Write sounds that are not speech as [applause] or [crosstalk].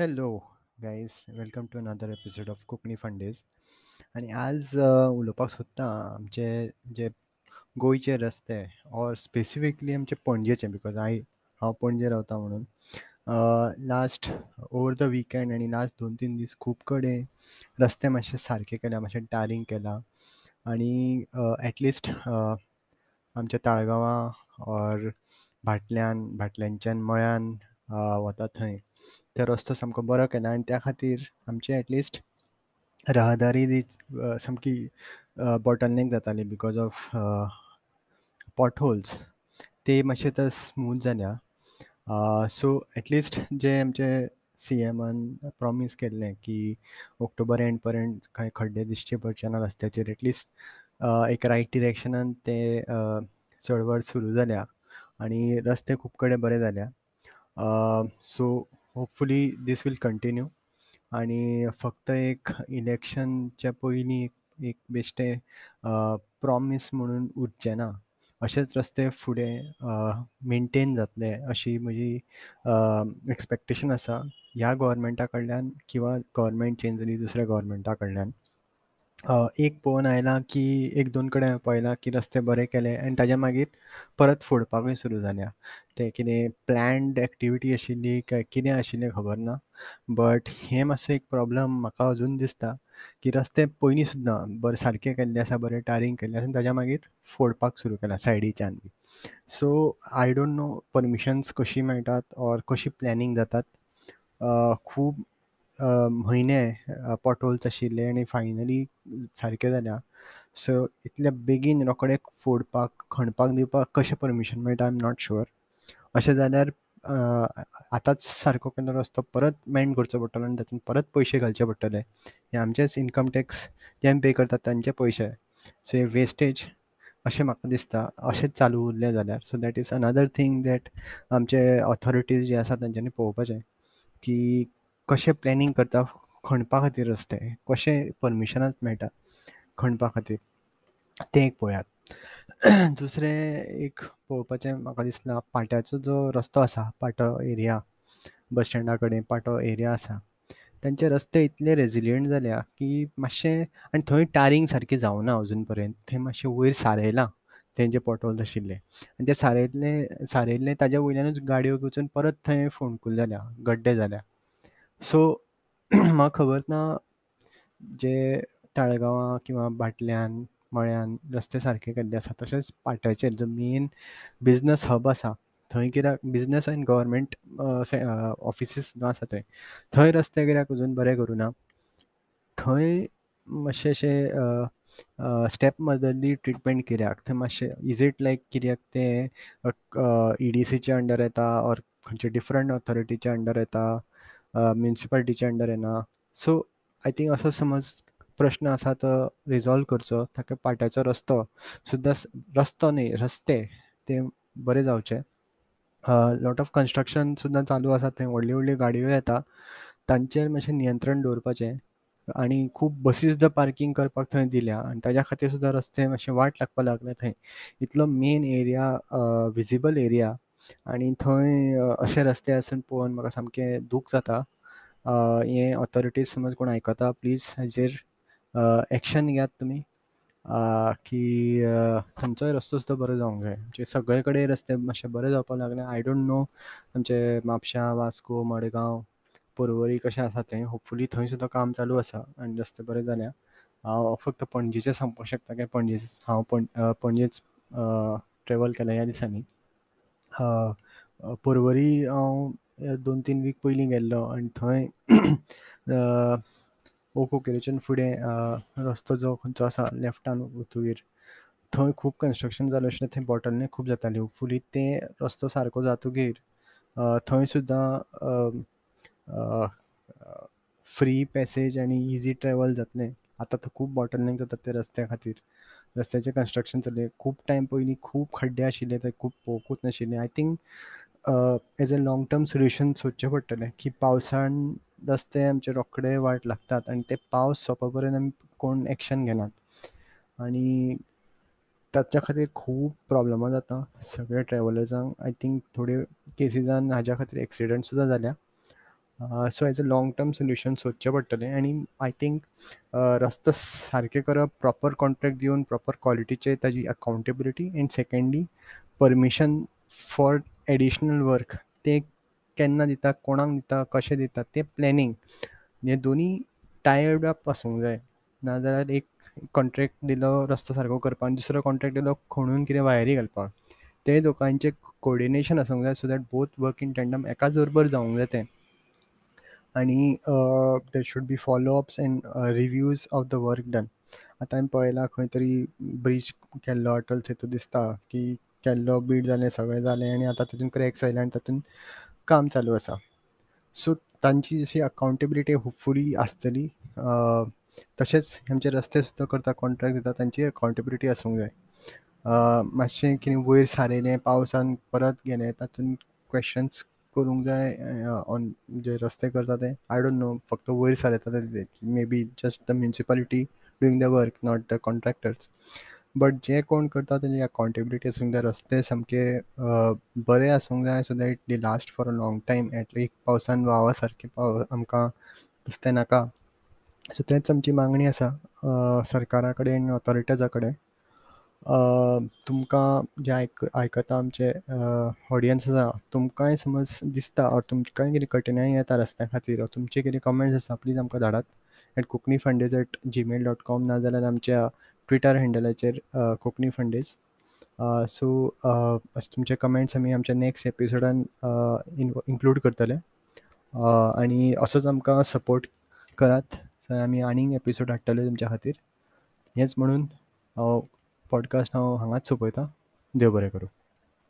Hello guys welcome to another episode of Konkani fundas आणि आज अ, उलोवपाक सोदतां आमचे जे गोंयचे रस्ते ऑर स्पेसिफिकली आमचे पणजेचे बिकॉज हांव हांव पणजे रावता म्हणून. लास्ट ओवर द विकेंड आनी लास्ट दोन तीन दीस खूब कडेन रस्ते मातशे सारके केल्या मातशें टारींग केलां. आनी एटलिस्ट आमच्या ताळगांवां ऑर भाटल्यान भाटल्यांच्यान मळ्यान अ, वता थंय. तो रस्तो सामको बरो केला आनी त्या खातीर आमचे एटलिस्ट रहदारी दी सामकी बॉटलनेक जाताली बिकॉज ऑफ पॉटहोल्स ते मातशे आतां स्मूथ जाल्या. सो एटलिस्ट जे आमचे सी एमान प्रॉमीस केल्लें की ऑक्टोबर एंड पर्यंत कांय खड्डे दिसचे पडचे ना रस्त्याचेर एटलिस्ट एक रायट डिरेक्शनान ते चळवळ सुरू जाल्या. आनी रस्ते खूब कडेन बरे जाल्या. So hopefully this will continue आनी फक्त एक इलेक्शनच्या पयलीं एक एक बेश्टें प्रॉमीस म्हणून उरचें ना. अशेच रस्ते फुडें मेनटेन जातले अशी म्हजी एक्सपेक्टेशन आसा ह्या गोवोरमेंटा कडल्यान किंवां गोवोरमेंट चेंज जाली दुसऱ्या गोवोरमेंटा कडल्यान. अ, एक पळोवन आयलां की एक दोन कडेन पळयलां की रस्ते बरे केले आनी ताज्या मागीर परत फोडपाकूय सुरू जाल्या ते कितें प्लॅन्ड एक्टिविटी आशिल्ली काय कितें आशिल्लें खबर ना. बट हें मातसो एक प्रॉब्लम म्हाका अजून दिसता की रस्ते पयलीं सुद्दां बरे सारके केल्ले आसा बरें टारींग केल्लें आसा आनी ताज्या मागीर फोडपाक सुरू केलां सायडीच्यान. बी so I don't know permissions कशीं मेळटात ऑर कशी प्लॅनिंग जातात. अ, खूब म्हयने पोटोल्स आशिल्ले आनी फायनली सारके जाल्या सो इतले बेगीन रोखडे फोडपाक खणपाक दिवपाक कशें परमिशन मेळटा आय एम नॉट शुअर अशें जाल्यार आतांच सारको केल्लो रस्तो परत मेंड करचो पडटलो आनी तातूंत परत पयशे घालचे पडटले हे आमचेच इनकम टॅक्स जे आमी पे करतात तांचे पयशे सो हे वेस्टेज अशें म्हाका दिसता. अशेंच चालू उरलें जाल्यार. So that is another thing that आमचे ऑथॉरिटीज जे आसा तांच्यांनी पळोवपाचें. की कशें प्लॅनिंग करता खणपा खातीर रस्ते कशें परमिशनात मेळटा खणपा खातीर? तें एक पळयात [clears throat] दुसरें एक पळोवपाचें म्हाका दिसलां पाट्याचो जो रस्तो आसा पाटो एरिया बस स्टँडा कडेन पाटो एरिया आसा तांचे रस्ते इतले रेजिलियंट जाल्या की मातशें आनी थंय टायरींग सारकी जावना अजून पर्यंत थंय मातशें वयर सारयलां तेंचे जे पॉटहोल्स आशिल्ले आनी ते सारयल्ले सारयल्ले ताज्या वयल्यानूच गाडयो वचून परत थंय फोंडकूल जाल्या गड्डे जाल्या. सो [clears throat] म्हाका खबर ना जे ताळगांवां किंवां बाटल्यान मळ्यान रस्ते सारके केल्ले आसा तशेंच पाट्याचेर जो मेन बिजनस हब आसा थंय कित्याक बिजनस आनी गव्हर्मेंट ऑफिसीस सुद्दां आसा थंय. थंय रस्ते कित्याक अजून बरे करूं ना. थंय मातशें अशें स्टेप मदरली ट्रिटमेंट कित्याक थंय मातशें इज इट लायक कित्याक तें ई डी अंडर येता ऑर खंयचे डिफरंट ऑथॉरिटीच्या अंडर येता? म्युन्सिपाल्टीच्या अंडर येना सो आय थिंक असो समज प्रश्न आसा तो रिजॉल्व करचो. ताका पाट्याचो रस्तो सुद्दां रस्तो न्ही रस्ते ते बरे जावचे. लॉट ऑफ कन्स्ट्रक्शन सुद्दां चालू आसा थंय व्हडल्यो व्हडल्यो गाडयो येता. तांचेर मातशें नियंत्रण दवरपाचें. आनी खूब बसी सुद्दां पार्कींग करपाक थंय दिल्या. आनी ताज्या खातीर सुद्दां रस्ते मातशे वाट लागपाक लागले थंय. इतलो मेन एरिया विजिबल एरिया आनी थंय अशे रस्ते आसून पळोवन म्हाका सामकें दूख जाता. हे ऑथॉरिटीज समज कोण आयकता प्लीज हाजेर एक्शन घेयात तुमी. की थंयचोय रस्तो सुद्दां बरो जावंक जाय. म्हणजे सगळे कडेन रस्ते मातशे बरे जावपाक लागले. आय डोंट नो आमचे म्हापशां वास्को मडगांव पर्वरी कशें आसा तें. होपफुली थंय सुद्दां काम चालू आसा आनी रस्ते बरे जाल्या. हांव फक्त पणजेचें सांगपाक शकता की पणजे हांव पण पणजेच ट्रेवल केलें ह्या दिसांनी. पर्वरी हांव दोन तीन वीक पयलीं गेल्लो आनी थंय ओकोकेरेच्यान फुडें रस्तो जो खंयचो आसा लेफ्टान वतगीर थंय खूब कन्स्ट्रक्शन जालें अशें थंय बॉटलने खूब जाताली. होपफुली तें रस्तो सारको जातगीर थंय सुद्दां फ्री पॅसेज आनी इजी ट्रॅवल जातलें आतां तो खूब बॉटलनेक जाता ते रस्त्या खातीर. रस्त्याचें कन्स्ट्रक्शन चल्लें. खूब टायम पयलीं खूब खड्डे आशिल्ले ते खूब पळोवंकूच नाशिल्ले I think as a long term solution सोदचें पडटलें की पावसान रस्ते आमचे रोखडे वाट लागतात आनी ते पावस सोंपा पर्यंत आमी कोण एक्शन घेनात आनी ताच्या खातीर खूब प्रॉब्लमां जाता सगळ्या ट्रॅवलर्सांक आय थिंक थोड्यो केसिसान हाज्या खातीर एक्सिडंट सुद्दां जाल्या so as a long term solution सोदचें पडटलें आनी आय थिंक रस्तो सारके करप प्रॉपर कॉन्ट्रॅक्ट दिवन प्रॉपर क्वॉलिटीचे ताजी accountability and secondly permission for additional work ते केन्ना दिता कोणाक दिता कशें दिता तें प्लॅनिंग हे दोनी टायर्ड अप आसूंक जाय. नाजाल्यार एक कॉन्ट्रॅक्ट दिलो रस्तो सारको करपाक आनी दुसरो कॉन्ट्रॅक्ट दिलो खणून कितें वायरी घालपाक. ते दोगांयचें कोर्डिनेशन आसूंक जाय so that both work in tandem एकाच बरोबर जावंक जाय तें. आनी there should be follow ups and reviews of the work done आतां हांवें पळयलां खंय तरी ब्रीज केल्लो अटल सेतू दिसता की केल्लो बीड जालें सगळें जालें आनी आतां तितून क्रॅक्स आयल्या आनी तातूंत काम चालू आसा सो तांची जशी अकावंटेबिलिटी होपफुली आसतली तशेंच आमचे रस्ते सुद्दां करता कॉन्ट्रॅक्ट दिता तांची अकावंटेबिलिटी आसूंक जाय मातशें कितें वयर सारयलें पावसान परत गेलें तातूंत क्वेश्चन्स करूंक जाय ऑन जे रस्ते करता ते. आय डोंट नो फक्त वयर सारयता ते maybe just the municipality doing the work not the contractors but जे कोण करता तेजी अकाउंटेबिलिटी आसूंक जाय रस्ते सामके बरे आसूंक जाय so that they last for a long time at least पावसान व्हावा सारके पाव आमकां रस्ते नाका. सो तेंच आमची मागणी आसा सरकारा कडेन ऑथॉरिटीजा कडेन तुमकां जे आयक आयकता आमचे ऑडियन्स आसा तुमकांय समज दिसता ऑर तुमकांय कितें कठिनाय येता रस्त्या खातीर तुमचे कितें कमेंट्स आसा प्लीज आमकां धाडात. At Konkani fundas at Gmail dot com नाजाल्यार आमच्या ट्विटर हँडलाचेर कोंकणी फंडेज सो तुमचे कमेंट्स आमी आमच्या नेक्स्ट एपिसोडान इन्क्लूड करतले. आनी असोच आमकां सपोर्ट करात. आमी आनीक एपिसोड हाडटले तुमच्या खातीर. हेंच म्हणून हांव पॉडकास्ट हांव हांगाच सोंपयतां देव बरें करूं.